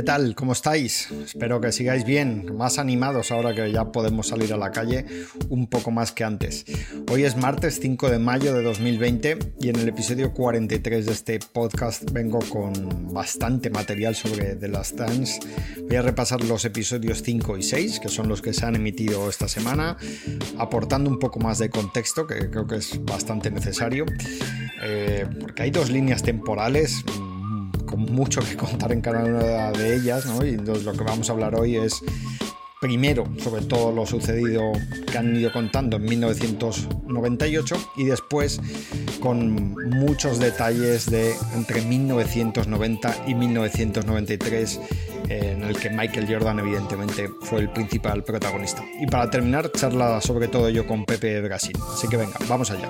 ¿qué tal? ¿Cómo estáis? Espero que sigáis bien, más animados ahora que ya podemos salir a la calle un poco más que antes. Hoy es martes 5 de mayo de 2020 y en el episodio 43 de este podcast vengo con bastante material sobre The Last Dance. Voy a repasar los episodios 5 y 6, que son los que se han emitido esta semana, aportando un poco más de contexto, que creo que es bastante necesario, eh, porque hay dos líneas temporales con mucho que contar en cada una de ellas, ¿no? Y lo que vamos a hablar hoy es primero sobre todo lo sucedido que han ido contando en 1998 y después con muchos detalles de entre 1990 y 1993 en el que Michael Jordan evidentemente fue el principal protagonista. Y para terminar, charla sobre todo yo con Pepe Brasil. Así que venga, vamos allá.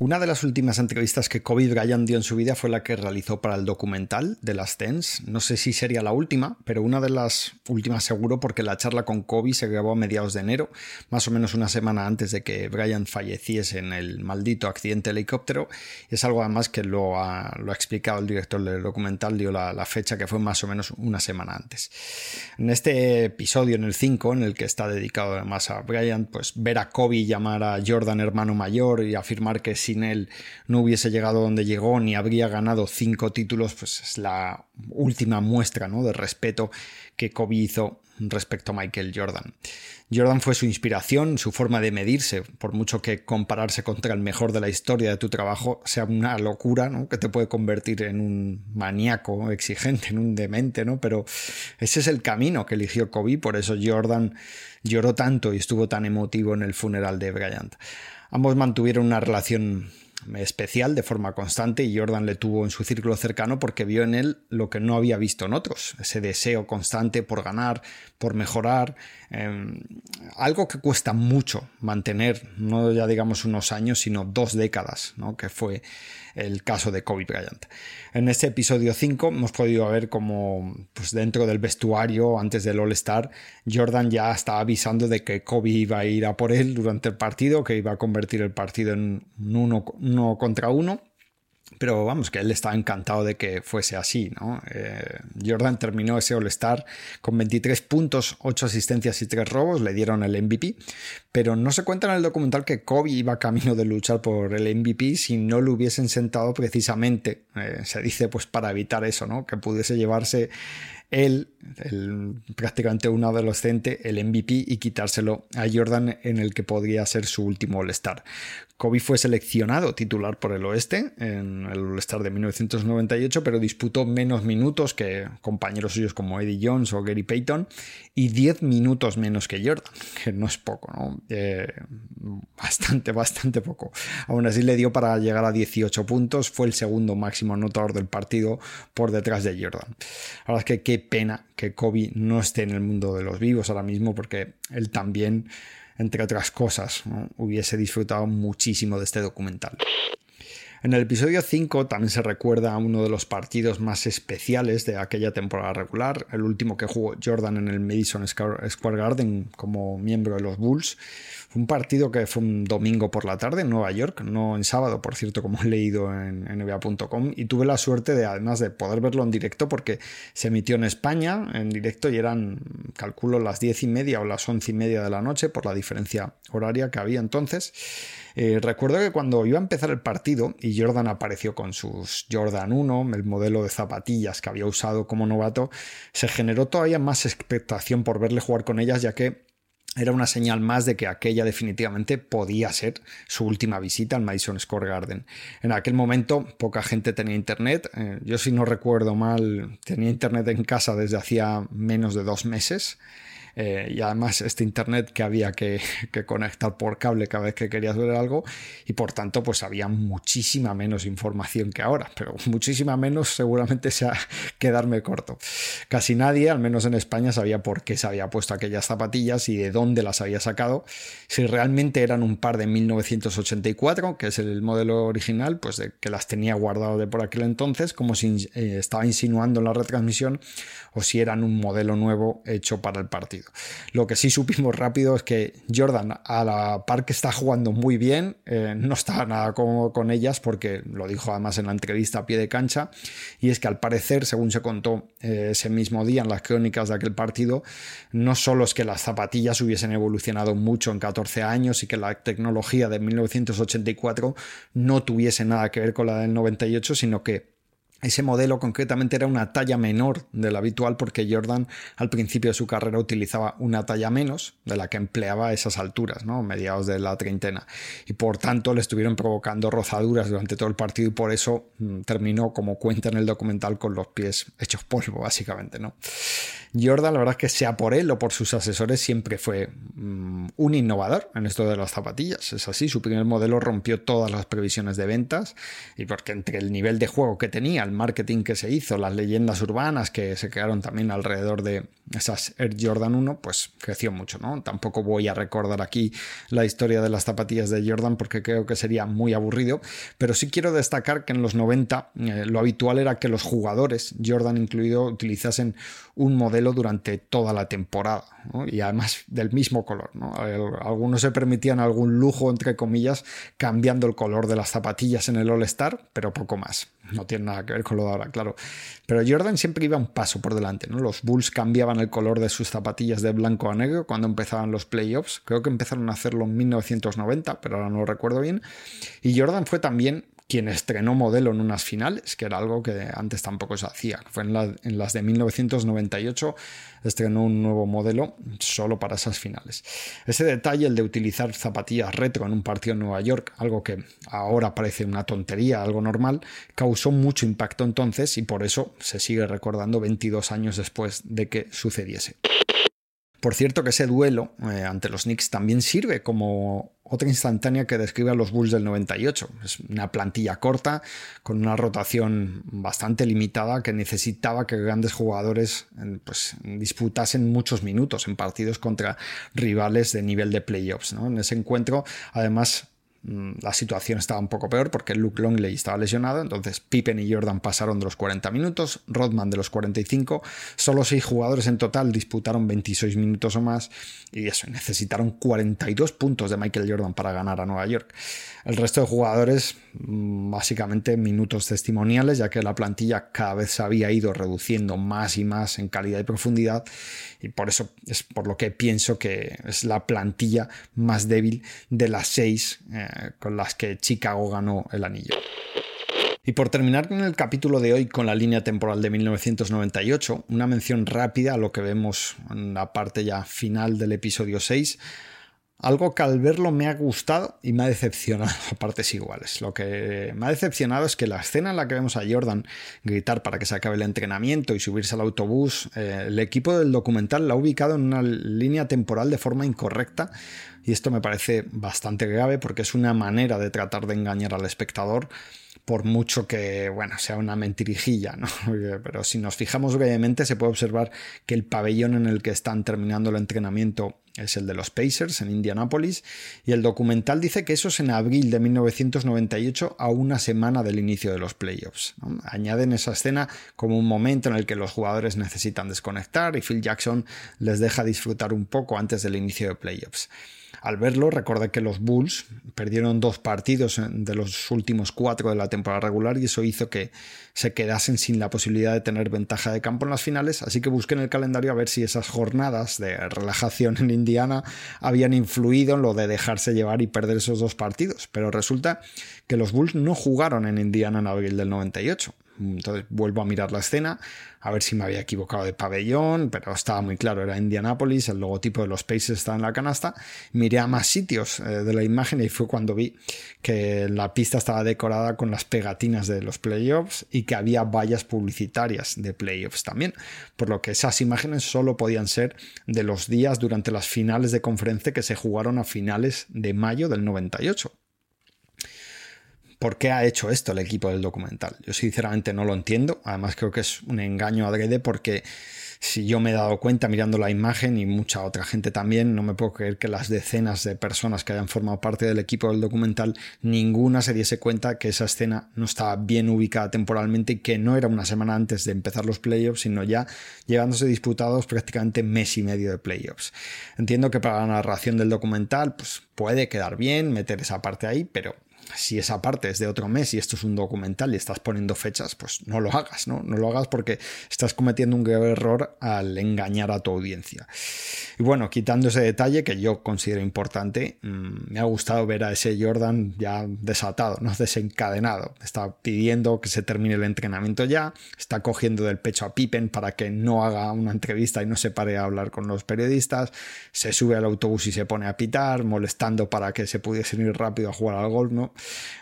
Una de las últimas entrevistas que Kobe Bryant dio en su vida fue la que realizó para el documental de las Dance. No sé si sería la última, pero una de las últimas seguro porque la charla con Kobe se grabó a mediados de enero, más o menos una semana antes de que Bryant falleciese en el maldito accidente de helicóptero. es algo además que lo ha, lo ha explicado el director del documental, dio la, la, fecha que fue más o menos una semana antes. En este episodio, en el 5, en el que está dedicado además a Bryant, pues ver a Kobe llamar a Jordan hermano mayor y afirmar que sin él no hubiese llegado donde llegó ni habría ganado cinco títulos, pues es la última muestra ¿no? de respeto que Kobe hizo respecto a Michael Jordan. Jordan fue su inspiración, su forma de medirse, por mucho que compararse contra el mejor de la historia de tu trabajo sea una locura, ¿no? que te puede convertir en un maníaco exigente, en un demente, ¿no? Pero ese es el camino que eligió Kobe, por eso Jordan lloró tanto y estuvo tan emotivo en el funeral de Bryant. Ambos mantuvieron una relación especial de forma constante y Jordan le tuvo en su círculo cercano porque vio en él lo que no había visto en otros, ese deseo constante por ganar, por mejorar, em, algo que cuesta mucho mantener, no ya digamos unos años, sino dos décadas, ¿no? que fue el caso de Kobe Bryant. En este episodio 5 hemos podido ver como pues dentro del vestuario, antes del All-Star, Jordan ya estaba avisando de que Kobe iba a ir a por él durante el partido, que iba a convertir el partido en un uno, uno contra uno pero vamos, que él estaba encantado de que fuese así, ¿no? Eh, Jordan terminó ese All-Star con 23 puntos, 8 asistencias y 3 robos, le dieron el MVP, pero no se cuenta en el documental que Kobe iba camino de luchar por el MVP si no lo hubiesen sentado precisamente, eh, se dice pues para evitar eso, ¿no? Que pudiese llevarse el, prácticamente un adolescente, el MVP y quitárselo a Jordan en el que podría ser su último All-Star. Kobe fue seleccionado titular por el oeste en el All-Star de 1998, pero disputó menos minutos que compañeros suyos como Eddie Jones o Gary Payton y 10 minutos menos que Jordan, que no es poco, ¿no? Eh, bastante, bastante poco. Aún así le dio para llegar a 18 puntos, fue el segundo máximo anotador del partido por detrás de Jordan. Ahora es que pena que Kobe no esté en el mundo de los vivos ahora mismo porque él también entre otras cosas, hubiese disfrutado muchísimo de este documental. En el episodio 5 también se recuerda uno de los partidos más especiales de aquella temporada regular, el último que jugó Jordan en el Madison Square Garden como miembro de los Bulls. Fue un partido que fue un domingo por la tarde en Nueva York, no en sábado, por cierto, como he leído en NBA.com, y tuve la suerte de además de poder verlo en directo porque se emitió en España en directo y eran, calculo, las diez y media o las once y media de la noche por la diferencia horaria que había entonces. Eh, recuerdo que cuando iba a empezar el partido y Jordan apareció con sus Jordan 1, el modelo de zapatillas que había usado como novato, se generó todavía más expectación por verle jugar con ellas, ya que era una señal más de que aquella definitivamente podía ser su última visita al Madison Square Garden. En aquel momento poca gente tenía internet. Eh, yo si no recuerdo mal tenía internet en casa desde hacía menos de dos meses. Eh, y además este internet que había que, conectar por cable cada vez que querías ver algo y por tanto pues había muchísima menos información que ahora, pero muchísima menos seguramente sea quedarme corto. Casi nadie, al menos en España, sabía por qué se había puesto aquellas zapatillas y de dónde las había sacado. Si realmente eran un par de 1984, que es el modelo original, pues de que las tenía guardado de por aquel entonces, como si eh, estaba insinuando en la retransmisión, o si eran un modelo nuevo hecho para el partido. Lo que sí supimos rápido es que Jordan, a la par que está jugando muy bien, eh, no estaba nada cómodo con ellas porque lo dijo además en la entrevista a pie de cancha, y es que al parecer, según se contó eh, ese mismo día en las crónicas de aquel partido, no solo es que las zapatillas hubiesen evolucionado mucho en 14 años y que la tecnología de 1984 no tuviese nada que ver con la del 98, sino que ese modelo concretamente era una talla menor de la habitual porque Jordan al principio de su carrera utilizaba una talla menos de la que empleaba a esas alturas, ¿no? mediados de la treintena. Y por tanto le estuvieron provocando rozaduras durante todo el partido y por eso mm, terminó, como cuenta en el documental, con los pies hechos polvo, básicamente. ¿no? Jordan, la verdad es que sea por él o por sus asesores, siempre fue mm, un innovador en esto de las zapatillas. Es así, su primer modelo rompió todas las previsiones de ventas y porque entre el nivel de juego que tenía, el marketing que se hizo, las leyendas urbanas que se crearon también alrededor de esas Air Jordan 1, pues creció mucho, ¿no? Tampoco voy a recordar aquí la historia de las zapatillas de Jordan porque creo que sería muy aburrido, pero sí quiero destacar que en los 90 eh, lo habitual era que los jugadores, Jordan incluido, utilizasen un modelo durante toda la temporada y además del mismo color. Algunos se permitían algún lujo, entre comillas, cambiando el color de las zapatillas en el All-Star, pero poco más. No tiene nada que ver con lo de ahora, claro. Pero Jordan siempre iba un paso por delante. ¿no? Los Bulls cambiaban el color de sus zapatillas de blanco a negro cuando empezaban los playoffs. Creo que empezaron a hacerlo en 1990, pero ahora no lo recuerdo bien. Y Jordan fue también quien estrenó modelo en unas finales, que era algo que antes tampoco se hacía. Fue en, las de 1998, estrenó un nuevo modelo solo para esas finales. Ese detalle, el de utilizar zapatillas retro en un partido en Nueva York, algo que ahora parece una tontería, algo normal, causó mucho impacto entonces y por eso se sigue recordando 22 años después de que sucediese. Por cierto que ese duelo eh, ante los Knicks también sirve como otra instantánea que describe a los Bulls del 98. Es una plantilla corta, con una rotación bastante limitada, que necesitaba que grandes jugadores pues, disputasen muchos minutos en partidos contra rivales de nivel de playoffs. En ese encuentro, además, la situación estaba un poco peor porque Luke Longley estaba lesionado, entonces Pippen y Jordan pasaron de los 40 minutos, Rodman de los 45, solo 6 jugadores en total disputaron 26 minutos o más y eso, necesitaron 42 puntos de Michael Jordan para ganar a Nueva York. El resto de jugadores, mm, básicamente minutos testimoniales, ya que la plantilla cada vez se había ido reduciendo más y más en calidad y profundidad y por eso es por lo que pienso que es la plantilla más débil de las 6 con las que Chicago ganó el anillo. Y por terminar con el capítulo de hoy con la línea temporal de 1998, una mención rápida a lo que vemos en la parte ya final del episodio 6 algo que al verlo me ha gustado y me ha decepcionado a partes iguales. Lo que me ha decepcionado es que la escena en la que vemos a Jordan gritar para que se acabe el entrenamiento y subirse al autobús, eh, el equipo del documental la ha ubicado en una línea temporal de forma incorrecta y esto me parece bastante grave porque es una manera de tratar de engañar al espectador por mucho que, bueno, sea una mentirijilla, ¿no? Pero si nos fijamos brevemente se puede observar que el pabellón en el que están terminando el entrenamiento es el de los Pacers en Indianápolis y el documental dice que eso es en abril de 1998 a una semana del inicio de los playoffs. Añaden esa escena como un momento en el que los jugadores necesitan desconectar y Phil Jackson les deja disfrutar un poco antes del inicio de playoffs. Al verlo, recordé que los Bulls perdieron dos partidos de los últimos cuatro de la temporada regular y eso hizo que se quedasen sin la posibilidad de tener ventaja de campo en las finales, así que busqué en el calendario a ver si esas jornadas de relajación en Indiana habían influido en lo de dejarse llevar y perder esos dos partidos, pero resulta que los Bulls no jugaron en Indiana en abril del 98. Entonces vuelvo a mirar la escena, a ver si me había equivocado de pabellón, pero estaba muy claro, era Indianapolis, el logotipo de los Pacers está en la canasta. Miré a más sitios eh, de la imagen y fue cuando vi que la pista estaba decorada con las pegatinas de los playoffs y que había vallas publicitarias de playoffs también, por lo que esas imágenes solo podían ser de los días durante las finales de conferencia que se jugaron a finales de mayo del 98. ¿Por qué ha hecho esto el equipo del documental? Yo sinceramente no lo entiendo. Además creo que es un engaño adrede porque Si yo me he dado cuenta mirando la imagen y mucha otra gente también, no me puedo creer que las decenas de personas que hayan formado parte del equipo del documental, ninguna se diese cuenta que esa escena no estaba bien ubicada temporalmente y que no era una semana antes de empezar los playoffs, sino ya llegándose disputados prácticamente mes y medio de playoffs. Entiendo que para la narración del documental, pues puede quedar bien meter esa parte ahí, pero si esa parte es de otro mes y esto es un documental y estás poniendo fechas, pues no lo hagas, ¿no? No lo hagas porque estás cometiendo un grave error al engañar a tu audiencia. Y bueno, quitando ese detalle que yo considero importante, mm, me ha gustado ver a ese Jordan ya desatado, ¿no? Desencadenado. Está pidiendo que se termine el entrenamiento ya, está cogiendo del pecho a Pippen para que no haga una entrevista y no se pare a hablar con los periodistas, se sube al autobús y se pone a pitar, molestando para que se pudiese ir rápido a jugar al golf, ¿no?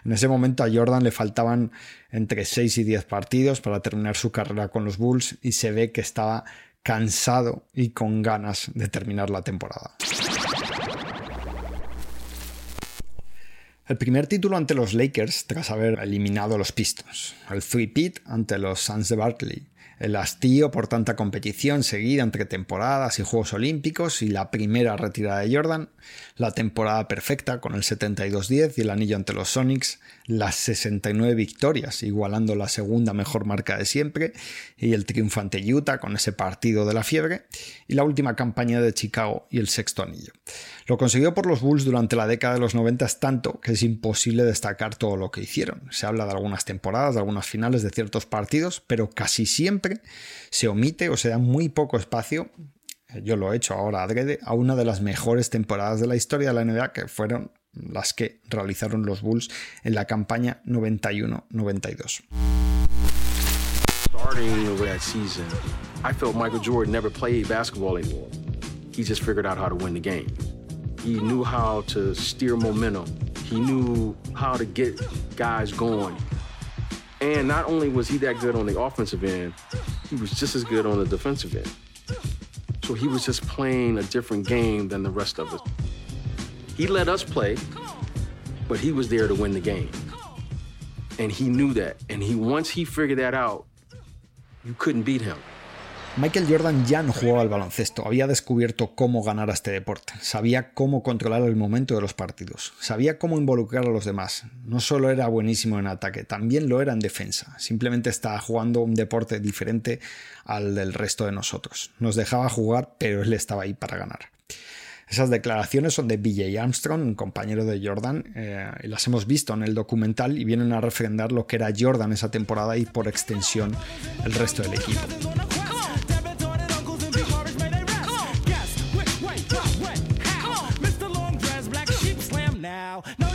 En ese momento a Jordan le faltaban entre 6 y 10 partidos para terminar su carrera con los Bulls y se ve que estaba cansado y con ganas de terminar la temporada. El primer título ante los Lakers tras haber eliminado a los Pistons, el three-peat ante los Suns de Barkley, el hastío por tanta competición seguida entre temporadas y Juegos Olímpicos y la primera retirada de Jordan, la temporada perfecta con el 72-10 y el anillo ante los Sonics, las 69 victorias, igualando la segunda mejor marca de siempre, y el triunfo ante Utah con ese partido de la fiebre, y la última campaña de Chicago y el sexto anillo. Lo consiguió por los Bulls durante la década de los 90 tanto que es imposible destacar todo lo que hicieron. Se habla de algunas temporadas, de algunas finales, de ciertos partidos, pero casi siempre se omite o se da muy poco espacio yo lo he hecho ahora adrede, a una de las mejores temporadas de la historia de la NBA que fueron las que realizaron los Bulls en la campaña 91-92. Starting that season, I felt Michael Jordan never played basketball anymore. He just figured out how to win the game. He knew how to steer momentum. He knew how to get guys going. And not only was he that good on the offensive end, he was just as good on the defensive end. So he was just playing a different game than the rest of us. He let us play, but he was there to win the game. And he knew that. And he once he figured that out, you couldn't beat him. Michael Jordan ya no jugaba al baloncesto, había descubierto cómo ganar a este deporte, sabía cómo controlar el momento de los partidos, sabía cómo involucrar a los demás. No solo era buenísimo en ataque, también lo era en defensa. Simplemente estaba jugando un deporte diferente al del resto de nosotros. Nos dejaba jugar, pero él estaba ahí para ganar. Esas declaraciones son de BJ Armstrong, un compañero de Jordan, eh, y las hemos visto en el documental y vienen a refrendar lo que era Jordan esa temporada y por extensión el resto del equipo. now. No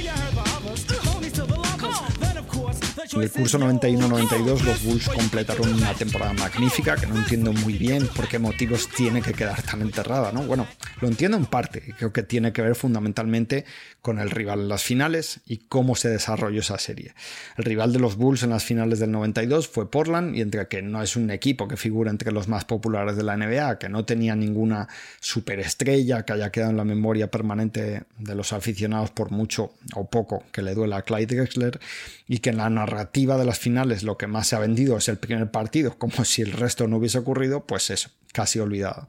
En el curso 91-92 los Bulls completaron una temporada magnífica que no entiendo muy bien por qué motivos tiene que quedar tan enterrada, ¿no? Bueno, lo entiendo en parte, creo que tiene que ver fundamentalmente con el rival en las finales y cómo se desarrolló esa serie. El rival de los Bulls en las finales del 92 fue Portland y entre que no es un equipo que figura entre los más populares de la NBA, que no tenía ninguna superestrella que haya quedado en la memoria permanente de los aficionados por mucho o poco que le duela a Clyde Drexler y que en la narrativa de las finales lo que más se ha vendido es el primer partido, como si el resto no hubiese ocurrido, pues eso, casi olvidado.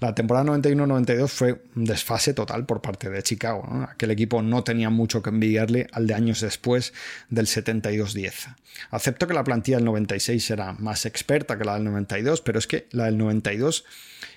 La temporada 91-92 fue un desfase total por parte de Chicago. Aquel equipo no tenía mucho que envidiarle al de años después del 72-10. Acepto que la plantilla del 96 era más experta que la del 92, pero es que la del 92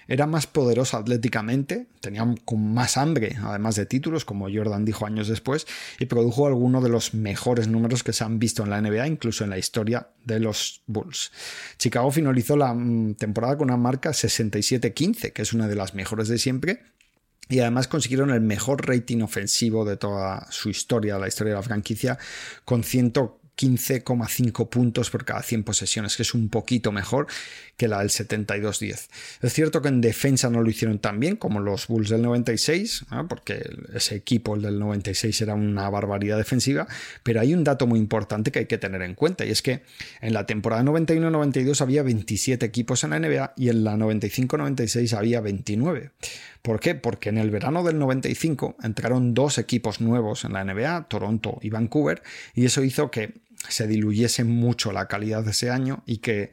era más poderosa atléticamente, tenía más hambre, además de títulos, como Jordan dijo años después, y produjo algunos de los mejores números que se han visto en la NBA, incluso en la historia de los Bulls. Chicago finalizó la mm, temporada con una marca 67-15, que es una de las mejores de siempre, y además consiguieron el mejor rating ofensivo de toda su historia, la historia de la franquicia, con 100 15,5 puntos por cada 100 posesiones, que es un poquito mejor que la del 72-10. Es cierto que en defensa no lo hicieron tan bien como los Bulls del 96, porque ese equipo, el del 96, era una barbaridad defensiva, pero hay un dato muy importante que hay que tener en cuenta, y es que en la temporada 91-92 había 27 equipos en la NBA y en la 95-96 había 29. ¿Por qué? Porque en el verano del 95 entraron dos equipos nuevos en la NBA, Toronto y Vancouver, y eso hizo que se diluyese mucho la calidad de ese año y que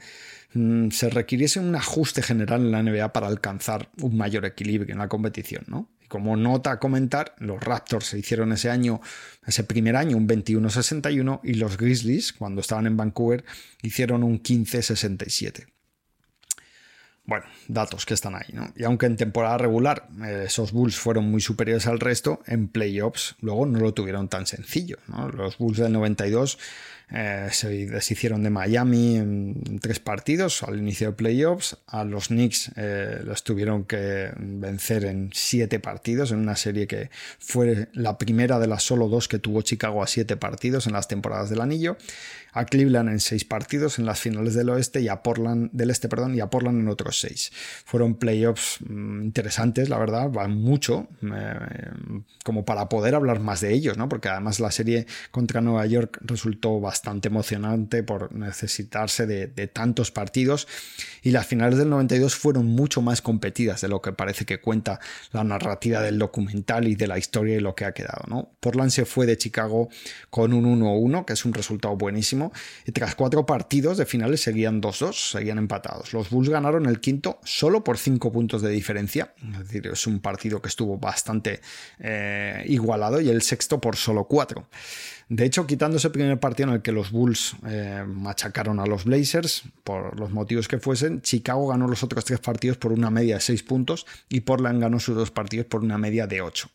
mm, se requiriese un ajuste general en la NBA para alcanzar un mayor equilibrio en la competición, ¿no? como nota a comentar, los Raptors se hicieron ese año, ese primer año, un 21-61 y los Grizzlies, cuando estaban en Vancouver, hicieron un 15-67. Bueno, datos que están ahí, ¿no? Y aunque en temporada regular eh, esos Bulls fueron muy superiores al resto, en playoffs luego no lo tuvieron tan sencillo, ¿no? Los Bulls del 92 eh, se deshicieron de Miami en tres partidos al inicio de playoffs. A los Knicks eh, los tuvieron que vencer en siete partidos, en una serie que fue la primera de las solo dos que tuvo Chicago a siete partidos en las temporadas del anillo a Cleveland en seis partidos en las finales del oeste y a Portland del este, perdón, y a Portland en otros seis. Fueron playoffs mm, interesantes, la verdad, van mucho, eh, como para poder hablar más de ellos, ¿no? Porque además la serie contra Nueva York resultó bastante emocionante por necesitarse de, de tantos partidos y las finales del 92 fueron mucho más competidas de lo que parece que cuenta la narrativa del documental y de la historia y lo que ha quedado, ¿no? Portland se fue de Chicago con un 1-1, que es un resultado buenísimo y tras cuatro partidos de finales seguían 2-2, seguían empatados. Los Bulls ganaron el quinto solo por cinco puntos de diferencia, es decir, es un partido que estuvo bastante eh, igualado y el sexto por solo cuatro. De hecho, quitando ese primer partido en el que los Bulls eh, machacaron a los Blazers, por los motivos que fuesen, Chicago ganó los otros tres partidos por una media de seis puntos y Portland ganó sus dos partidos por una media de ocho.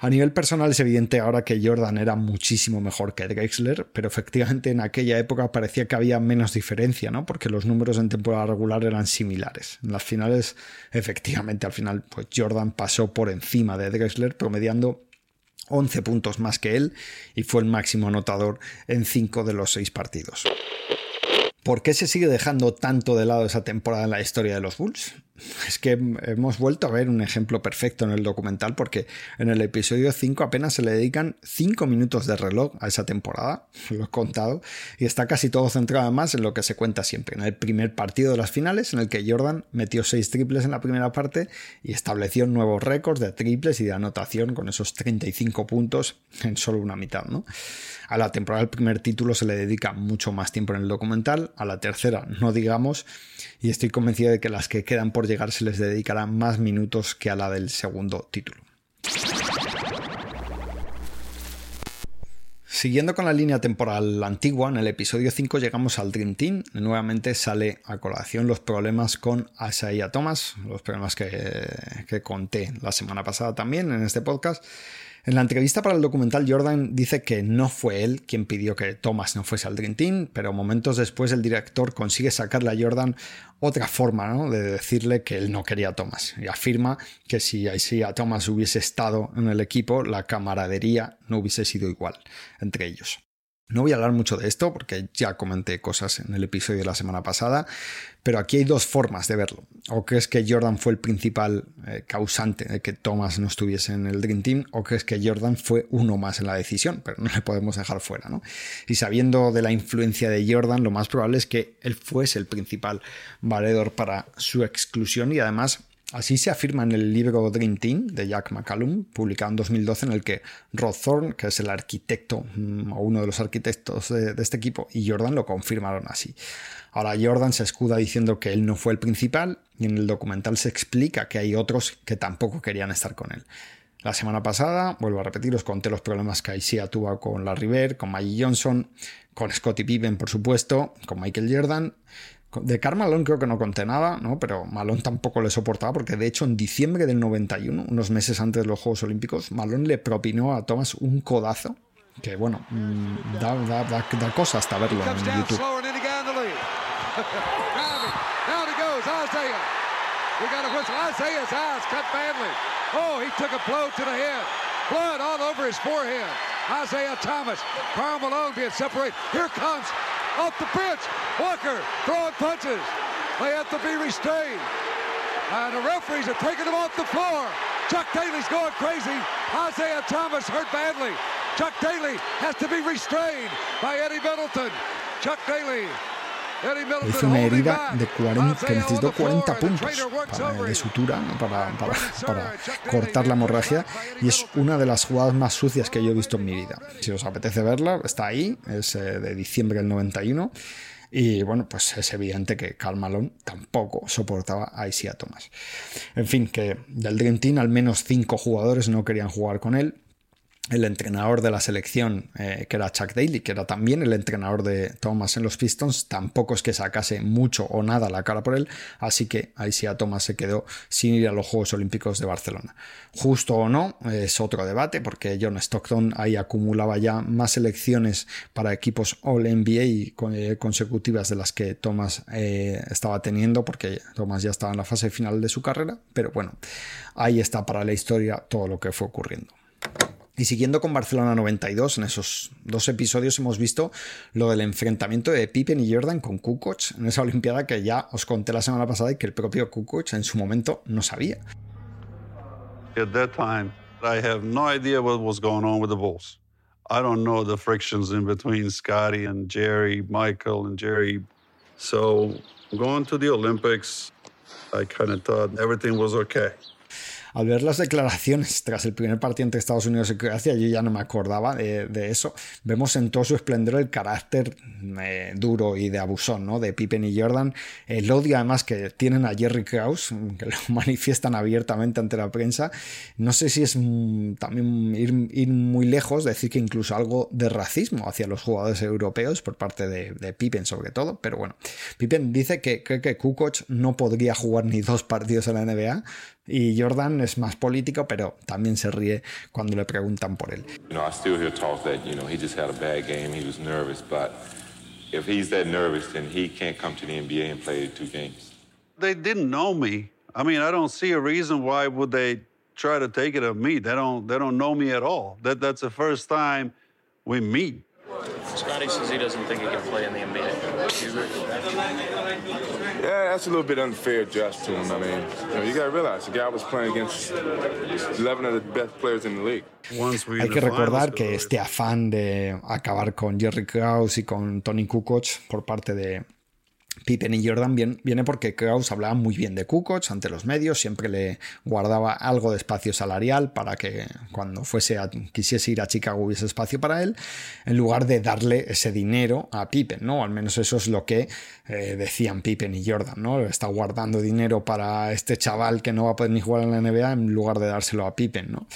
A nivel personal es evidente ahora que Jordan era muchísimo mejor que Drexler, pero efectivamente en aquella época parecía que había menos diferencia, ¿no? Porque los números en temporada regular eran similares. En las finales, efectivamente, al final, pues Jordan pasó por encima de Drexler, promediando 11 puntos más que él y fue el máximo anotador en 5 de los 6 partidos. ¿Por qué se sigue dejando tanto de lado esa temporada en la historia de los Bulls? Es que hemos vuelto a ver un ejemplo perfecto en el documental porque en el episodio 5 apenas se le dedican 5 minutos de reloj a esa temporada, lo he contado, y está casi todo centrado además en lo que se cuenta siempre, en el primer partido de las finales en el que Jordan metió 6 triples en la primera parte y estableció nuevos récords de triples y de anotación con esos 35 puntos en solo una mitad, ¿no? A la temporada del primer título se le dedica mucho más tiempo en el documental, a la tercera no digamos, y estoy convencido de que las que quedan por llegar se les dedicará más minutos que a la del segundo título. Siguiendo con la línea temporal antigua, en el episodio 5 llegamos al Dream Team. Nuevamente sale a colación los problemas con Isaiah Thomas, los problemas que conté la semana pasada también en este podcast. En la entrevista para el documental, Jordan dice que no fue él quien pidió que Thomas no fuese al Dream Team, pero momentos después el director consigue sacarle a Jordan otra forma de decirle que él no quería a Thomas. Y afirma que si a Thomas hubiese estado en el equipo, la camaradería no hubiese sido igual entre ellos. No voy a hablar mucho de esto porque ya comenté cosas en el episodio de la semana pasada, pero aquí hay dos formas de verlo. O crees que Jordan fue el principal eh, causante de que Thomas no estuviese en el Dream Team, o crees que Jordan fue uno más en la decisión, pero no le podemos dejar fuera. ¿no? Y sabiendo de la influencia de Jordan, lo más probable es que él fuese el principal valedor para su exclusión y además Así se afirma en el libro Dream Team de Jack McCallum, publicado en 2012, en el que Rod Thorne, que es el arquitecto mm, o uno de los arquitectos de, este equipo, y Jordan lo confirmaron así. Ahora Jordan se escuda diciendo que él no fue el principal y en el documental se explica que hay otros que tampoco querían estar con él. La semana pasada, vuelvo a repetir, os conté los problemas que Isaiah tuvo con la River, con Maggie Johnson, con Scottie Pippen, por supuesto, con Michael Jordan. De Karl Malone creo que no conté nada, ¿no? pero Malone tampoco le soportaba porque de hecho en diciembre del 91, unos meses antes de los Juegos Olímpicos, Malone le propinó a Thomas un codazo que bueno, mm, da, da, da, da cosa hasta verlo en YouTube. Oh. Blood all over his forehead. Isaiah Thomas. Karl Malone being separated. Here comes off the bench. Walker throwing punches. They have to be restrained. And the referees are taking them off the floor. Chuck Daly's going crazy. Isaiah Thomas hurt badly. Chuck Daly has to be restrained by Eddie Middleton. Chuck Daly hizo una herida de 40, que necesitó 40 puntos de sutura para, para, cortar la hemorragia y es una de las jugadas más sucias que yo he visto en mi vida. Si os apetece verla, está ahí, es eh, de diciembre del 91. Y bueno, pues es evidente que Karl Malone tampoco soportaba a Isaiah Thomas. En fin, que del Dream Team al menos cinco jugadores no querían jugar con él el entrenador de la selección, eh, que era Chuck Daly, que era también el entrenador de Thomas en los Pistons, tampoco es que sacase mucho o nada la cara por él, así que ahí sí a Thomas se quedó sin ir a los Juegos Olímpicos de Barcelona. Justo o no, es otro debate, porque John Stockton ahí acumulaba ya más selecciones para equipos All NBA eh, consecutivas de las que Thomas eh, estaba teniendo, porque Thomas ya estaba en la fase final de su carrera, pero bueno, ahí está para la historia todo lo que fue ocurriendo. Y siguiendo con Barcelona 92, en esos dos episodios hemos visto lo del enfrentamiento de Pippen y Jordan con Kukoc en esa Olimpiada que ya os conté la semana pasada y que el propio Kukoc en su momento no sabía. At that time, I have no idea what was going on with the Bulls. I don't know the frictions in between Scotty and Jerry, Michael and Jerry. So going to the Olympics, I kind of thought everything was okay al ver las declaraciones tras el primer partido entre Estados Unidos y Croacia, yo ya no me acordaba de, eso. Vemos en todo su esplendor el carácter eh, duro y de abusón, ¿no? De Pippen y Jordan. El odio, además, que tienen a Jerry Krause, que lo manifiestan abiertamente ante la prensa. No sé si es mm, también ir, muy lejos, decir que incluso algo de racismo hacia los jugadores europeos por parte de, de Pippen, sobre todo. Pero bueno, Pippen dice que cree que Kukoc no podría jugar ni dos partidos en la NBA y Jordan es más político, pero también se ríe cuando le preguntan por él. You know, I still hear talk that, you know, he just had a bad game, he was nervous, but if he's that nervous, then he can't come to the NBA and play two games. They didn't know me. I mean, I don't see a reason why would they try to take it of me. They don't they don't know me at all. That that's the first time we meet. Scotty says he doesn't think he can play in the NBA. Yeah, that's a little bit unfair just to him. I mean, you, know, you got to realize the guy was playing against 11 of the best players in the league. Hay que recordar que este afán de acabar con Jerry Krause y con Tony Kukoc por parte de, Pippen y Jordan viene porque Kraus hablaba muy bien de Kukoc ante los medios, siempre le guardaba algo de espacio salarial para que cuando fuese a, quisiese ir a Chicago hubiese espacio para él, en lugar de darle ese dinero a Pippen, ¿no? Al menos eso es lo que eh, decían Pippen y Jordan, ¿no? Está guardando dinero para este chaval que no va a poder ni jugar en la NBA en lugar de dárselo a Pippen, ¿no?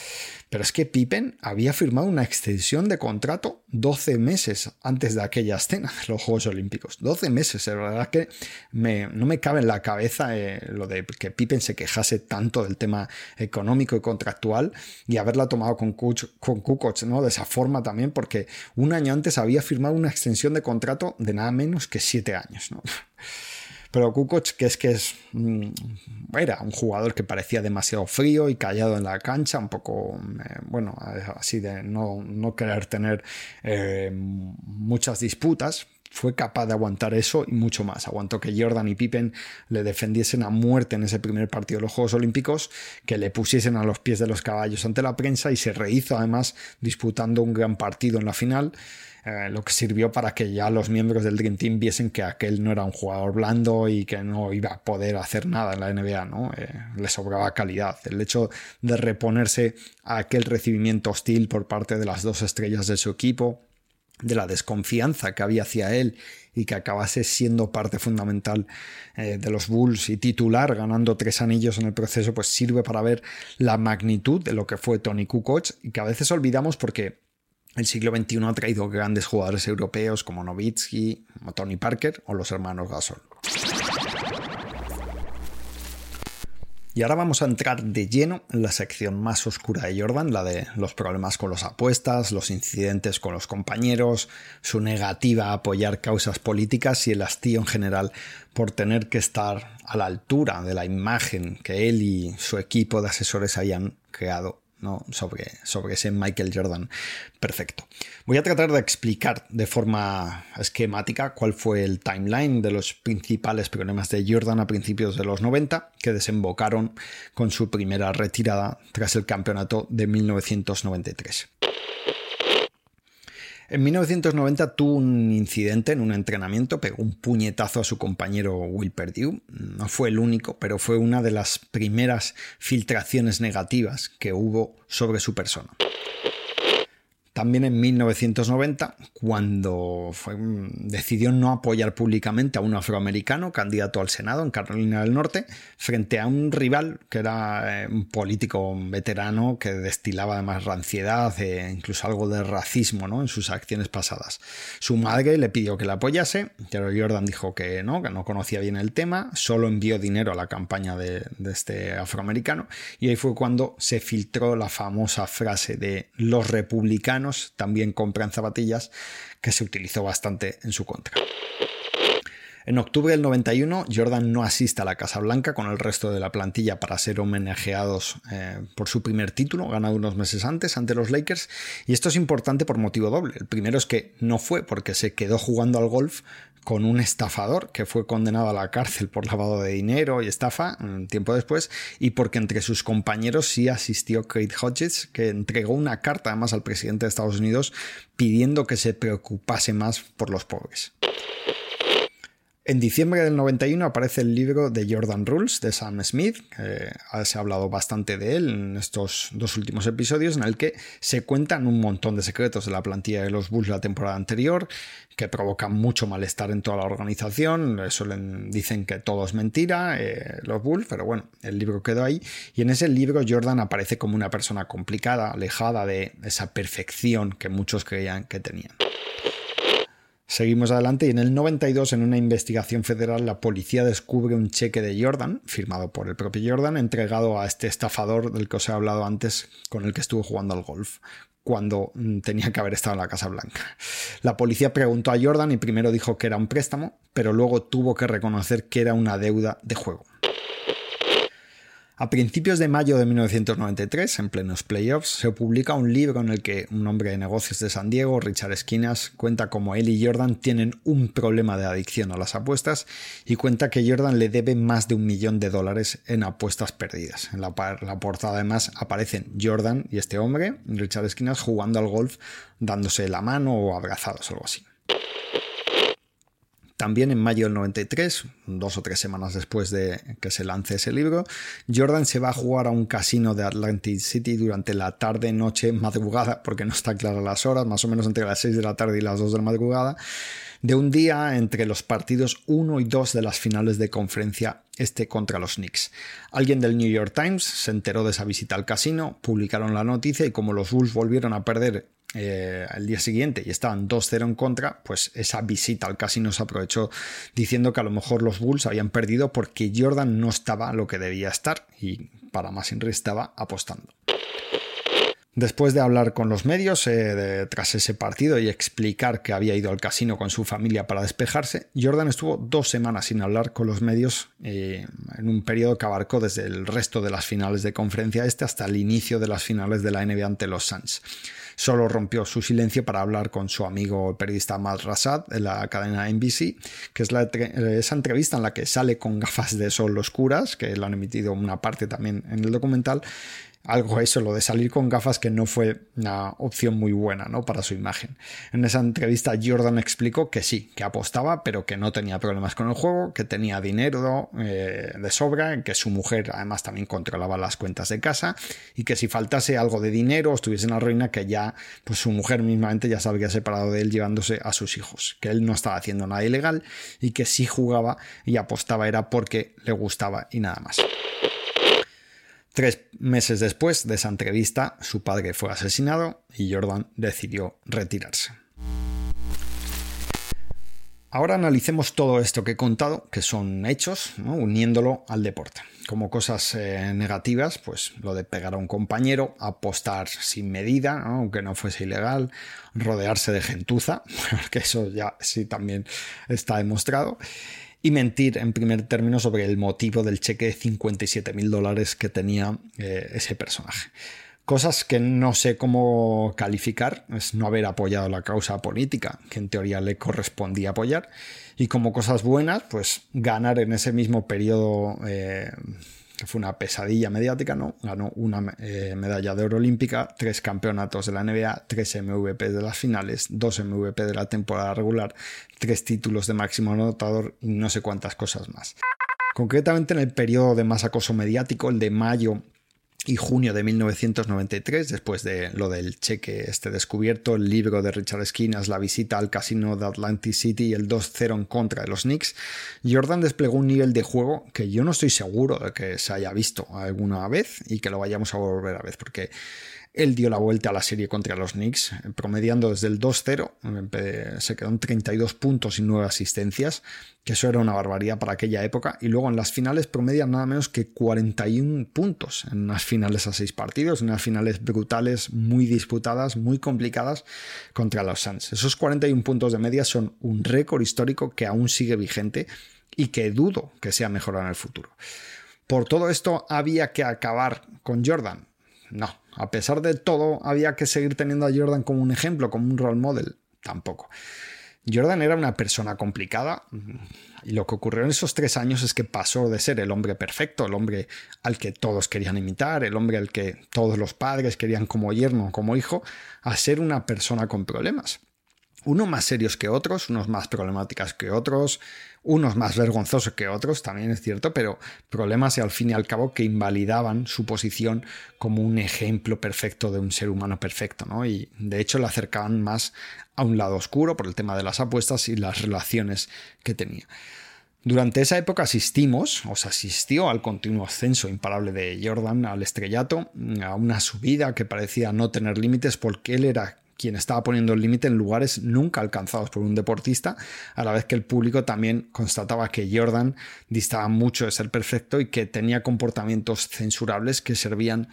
Pero es que Pippen había firmado una extensión de contrato 12 meses antes de aquella escena de los Juegos Olímpicos. 12 meses, es que no me cabe en la cabeza eh, lo de que Pippen se quejase tanto del tema económico y contractual y haberla tomado con, con Kukoc, ¿no? De esa forma también, porque un año antes había firmado una extensión de contrato de nada menos que 7 años, ¿no? Pero Kukoc, que es que es, mm, era un jugador que parecía demasiado frío y callado en la cancha, un poco, eh, bueno, así de no, querer tener eh, muchas disputas, fue capaz de aguantar eso y mucho más. Aguantó que Jordan y Pippen le defendiesen a muerte en ese primer partido de los Juegos Olímpicos, que le pusiesen a los pies de los caballos ante la prensa y se rehizo además disputando un gran partido en la final. Eh, lo que sirvió para que ya los miembros del Dream Team viesen que aquel no era un jugador blando y que no iba a poder hacer nada en la NBA, ¿no? Eh, le sobraba calidad. El hecho de reponerse a aquel recibimiento hostil por parte de las dos estrellas de su equipo, de la desconfianza que había hacia él y que acabase siendo parte fundamental eh, de los Bulls y titular ganando tres anillos en el proceso, pues sirve para ver la magnitud de lo que fue Tony Kukoc y que a veces olvidamos porque el siglo XXI ha traído grandes jugadores europeos como Nowitzki, Tony Parker o los hermanos Gasol. Y ahora vamos a entrar de lleno en la sección más oscura de Jordan, la de los problemas con las apuestas, los incidentes con los compañeros, su negativa a apoyar causas políticas y el hastío en general por tener que estar a la altura de la imagen que él y su equipo de asesores hayan creado sobre, sobre ese Michael Jordan perfecto. Voy a tratar de explicar de forma esquemática cuál fue el timeline de los principales problemas de Jordan a principios de los 90 que desembocaron con su primera retirada tras el campeonato de 1993. En 1990 tuvo un incidente en un entrenamiento, pegó un puñetazo a su compañero Will Perdue. No fue el único, pero fue una de las primeras filtraciones negativas que hubo sobre su persona. También en 1990, cuando fue, decidió no apoyar públicamente a un afroamericano candidato al Senado en Carolina del Norte, frente a un rival que era eh, un político veterano que destilaba además ranciedad e incluso algo de racismo ¿no? en sus acciones pasadas. Su madre le pidió que la apoyase, pero Jordan dijo que no, que no conocía bien el tema, solo envió dinero a la campaña de, de este afroamericano y ahí fue cuando se filtró la famosa frase de los republicanos también compran zapatillas, que se utilizó bastante en su contra. En octubre del 91, Jordan no asiste a la Casa Blanca con el resto de la plantilla para ser homenajeados eh, por su primer título, ganado unos meses antes ante los Lakers. Y esto es importante por motivo doble. El primero es que no fue porque se quedó jugando al golf con un estafador que fue condenado a la cárcel por lavado de dinero y estafa un tiempo después, y porque entre sus compañeros sí asistió Kate Hodges, que entregó una carta además al presidente de Estados Unidos pidiendo que se preocupase más por los pobres. En diciembre del 91 aparece el libro de Jordan Rules de Sam Smith, se ha hablado bastante de él en estos dos últimos episodios, en el que se cuentan un montón de secretos de la plantilla de los Bulls la temporada anterior, que provocan mucho malestar en toda la organización. Suelen, dicen que todo es mentira, eh, los Bulls, pero bueno, el libro quedó ahí. Y en ese libro Jordan aparece como una persona complicada, alejada de esa perfección que muchos creían que tenían. Seguimos adelante y en el 92 en una investigación federal la policía descubre un cheque de Jordan, firmado por el propio Jordan, entregado a este estafador del que os he hablado antes, con el que estuvo jugando al golf, cuando mm, tenía que haber estado en la Casa Blanca. La policía preguntó a Jordan y primero dijo que era un préstamo, pero luego tuvo que reconocer que era una deuda de juego. A principios de mayo de 1993, en plenos playoffs, se publica un libro en el que un hombre de negocios de San Diego, Richard Esquinas, cuenta cómo él y Jordan tienen un problema de adicción a las apuestas y cuenta que Jordan le debe más de un millón de dólares en apuestas perdidas. En la, portada además aparecen Jordan y este hombre, Richard Esquinas, jugando al golf, dándose la mano o abrazados algo así. También en mayo del 93, dos o tres semanas después de que se lance ese libro, Jordan se va a jugar a un casino de Atlantic City durante la tarde, noche, madrugada, porque no está clara las horas, más o menos entre las 6 de la tarde y las 2 de la madrugada, de un día entre los partidos 1 y 2 de las finales de conferencia este contra los Knicks. Alguien del New York Times se enteró de esa visita al casino, publicaron la noticia y como los Bulls volvieron a perder eh, al día siguiente y estaban 2-0 en contra, pues esa visita al casino se aprovechó diciendo que a lo mejor los Bulls habían perdido porque Jordan no estaba lo que debía estar y para más Inri estaba apostando. Después de hablar con los medios eh, tras ese partido y explicar que había ido al casino con su familia para despejarse, Jordan estuvo dos semanas sin hablar con los medios eh, en un periodo que abarcó desde el resto de las finales de conferencia este hasta el inicio de las finales de la NBA ante los Suns solo rompió su silencio para hablar con su amigo periodista Matt Rasad de la cadena NBC, que es esa entrevista en la que sale con gafas de sol oscuras, que lo han emitido una parte también en el documental, algo eso, lo de salir con gafas que no fue una opción muy buena ¿no? para su imagen. En esa entrevista Jordan explicó que sí, que apostaba, pero que no tenía problemas con el juego, que tenía dinero eh, de sobra, que su mujer además también controlaba las cuentas de casa y que si faltase algo de dinero o estuviese en la ruina, que ya pues su mujer mismamente ya se había separado de él llevándose a sus hijos, que él no estaba haciendo nada ilegal y que si jugaba y apostaba era porque le gustaba y nada más. Tres meses después de esa entrevista, su padre fue asesinado y Jordan decidió retirarse. Ahora analicemos todo esto que he contado, que son hechos, uniéndolo al deporte. Como cosas eh, negativas, pues lo de pegar a un compañero, apostar sin medida, aunque no fuese ilegal, rodearse de gentuza, porque eso ya sí también está demostrado y mentir en primer término sobre el motivo del cheque de 57 mil dólares que tenía eh, ese personaje. Cosas que no sé cómo calificar, es no haber apoyado la causa política, que en teoría le correspondía apoyar, y como cosas buenas, pues ganar en ese mismo periodo eh, que fue una pesadilla mediática, ¿no? Ganó una eh, medalla de oro olímpica, tres campeonatos de la NBA, tres MVP de las finales, dos MVP de la temporada regular, tres títulos de máximo anotador y no sé cuántas cosas más. Concretamente en el periodo de más acoso mediático, el de mayo y junio de 1993, después de lo del cheque este descubierto, el libro de Richard Esquinas, la visita al casino de Atlantic City y el 2-0 en contra de los Knicks, Jordan desplegó un nivel de juego que yo no estoy seguro de que se haya visto alguna vez y que lo vayamos a volver a ver, porque él dio la vuelta a la serie contra los Knicks, promediando desde el 2-0, se quedó en 32 puntos y 9 asistencias, que eso era una barbaridad para aquella época, y luego en las finales promedian nada menos que 41 puntos en unas finales a 6 partidos, unas finales brutales, muy disputadas, muy complicadas contra los Suns. Esos 41 puntos de media son un récord histórico que aún sigue vigente y que dudo que sea mejor en el futuro. Por todo esto había que acabar con Jordan. No, a pesar de todo, había que seguir teniendo a Jordan como un ejemplo, como un role model. Tampoco. Jordan era una persona complicada y lo que ocurrió en esos tres años es que pasó de ser el hombre perfecto, el hombre al que todos querían imitar, el hombre al que todos los padres querían como yerno, como hijo, a ser una persona con problemas unos más serios que otros, unos más problemáticas que otros, unos más vergonzosos que otros, también es cierto, pero problemas y al fin y al cabo que invalidaban su posición como un ejemplo perfecto de un ser humano perfecto, ¿no? Y de hecho le acercaban más a un lado oscuro por el tema de las apuestas y las relaciones que tenía. Durante esa época asistimos, o se asistió al continuo ascenso imparable de Jordan al estrellato, a una subida que parecía no tener límites porque él era quien estaba poniendo el límite en lugares nunca alcanzados por un deportista, a la vez que el público también constataba que Jordan distaba mucho de ser perfecto y que tenía comportamientos censurables que servían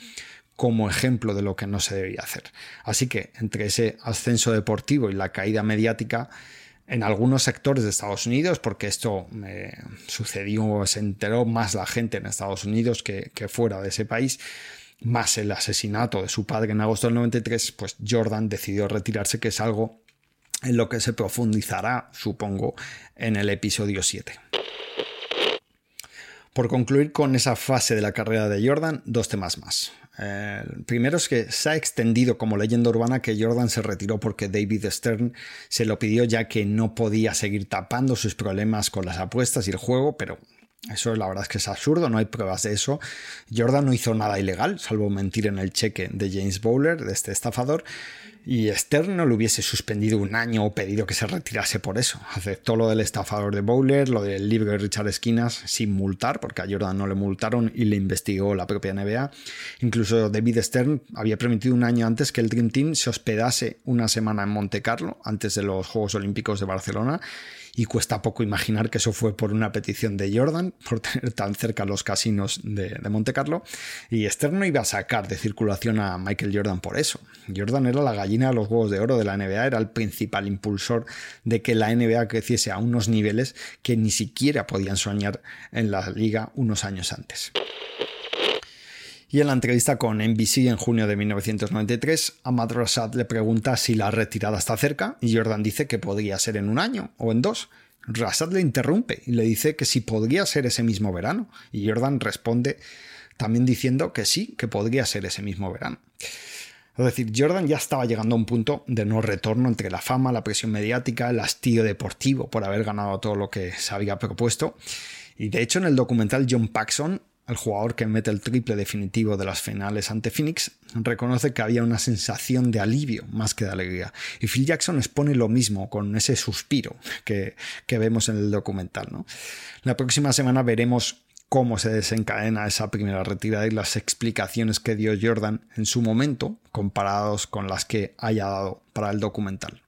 como ejemplo de lo que no se debía hacer. Así que entre ese ascenso deportivo y la caída mediática, en algunos sectores de Estados Unidos, porque esto eh, sucedió, se enteró más la gente en Estados Unidos que, que fuera de ese país, más el asesinato de su padre en agosto del 93, pues Jordan decidió retirarse, que es algo en lo que se profundizará, supongo, en el episodio 7. Por concluir con esa fase de la carrera de Jordan, dos temas más. El primero es que se ha extendido como leyenda urbana que Jordan se retiró porque David Stern se lo pidió ya que no podía seguir tapando sus problemas con las apuestas y el juego, pero eso la verdad es que es absurdo, no hay pruebas de eso. Jordan no hizo nada ilegal, salvo mentir en el cheque de James Bowler, de este estafador, y Stern no le hubiese suspendido un año o pedido que se retirase por eso. Aceptó lo del estafador de Bowler, lo del libro de Richard Esquinas sin multar, porque a Jordan no le multaron y le investigó la propia NBA. Incluso David Stern había permitido un año antes que el Dream Team se hospedase una semana en Monte Carlo, antes de los Juegos Olímpicos de Barcelona, y cuesta poco imaginar que eso fue por una petición de Jordan, por tener tan cerca los casinos de, de Monte Carlo, y Stern no iba a sacar de circulación a Michael Jordan por eso. Jordan era la gallina de los huevos de oro de la NBA, era el principal impulsor de que la NBA creciese a unos niveles que ni siquiera podían soñar en la liga unos años antes. Y en la entrevista con NBC en junio de 1993, Ahmad Rashad le pregunta si la retirada está cerca y Jordan dice que podría ser en un año o en dos. Rashad le interrumpe y le dice que si podría ser ese mismo verano y Jordan responde también diciendo que sí, que podría ser ese mismo verano. Es decir, Jordan ya estaba llegando a un punto de no retorno entre la fama, la presión mediática, el hastío deportivo por haber ganado todo lo que se había propuesto. Y de hecho en el documental John Paxson el jugador que mete el triple definitivo de las finales ante Phoenix, reconoce que había una sensación de alivio más que de alegría. Y Phil Jackson expone lo mismo con ese suspiro que, vemos en el documental. La próxima semana veremos cómo se desencadena esa primera retirada y las explicaciones que dio Jordan en su momento comparados con las que haya dado para el documental.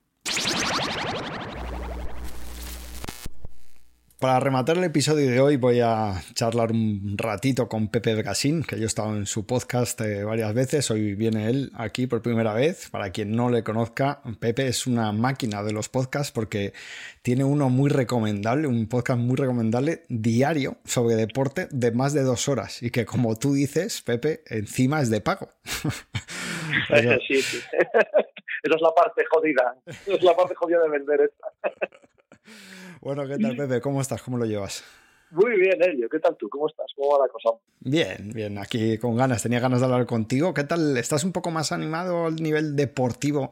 Para rematar el episodio de hoy voy a charlar un ratito con Pepe Brasín, que yo he estado en su podcast eh, varias veces, hoy viene él aquí por primera vez. Para quien no le conozca, Pepe es una máquina de los podcasts porque tiene uno muy recomendable, un podcast muy recomendable diario sobre deporte de más de dos horas y que como tú dices, Pepe, encima es de pago. sí, sí. Esa es la parte jodida, es la parte jodida de vender esta. Bueno, ¿qué tal, Pepe? ¿Cómo estás? ¿Cómo lo llevas? Muy bien, Elio. ¿Qué tal tú? ¿Cómo estás? ¿Cómo va la cosa? Bien, bien. Aquí con ganas. Tenía ganas de hablar contigo. ¿Qué tal? ¿Estás un poco más animado al nivel deportivo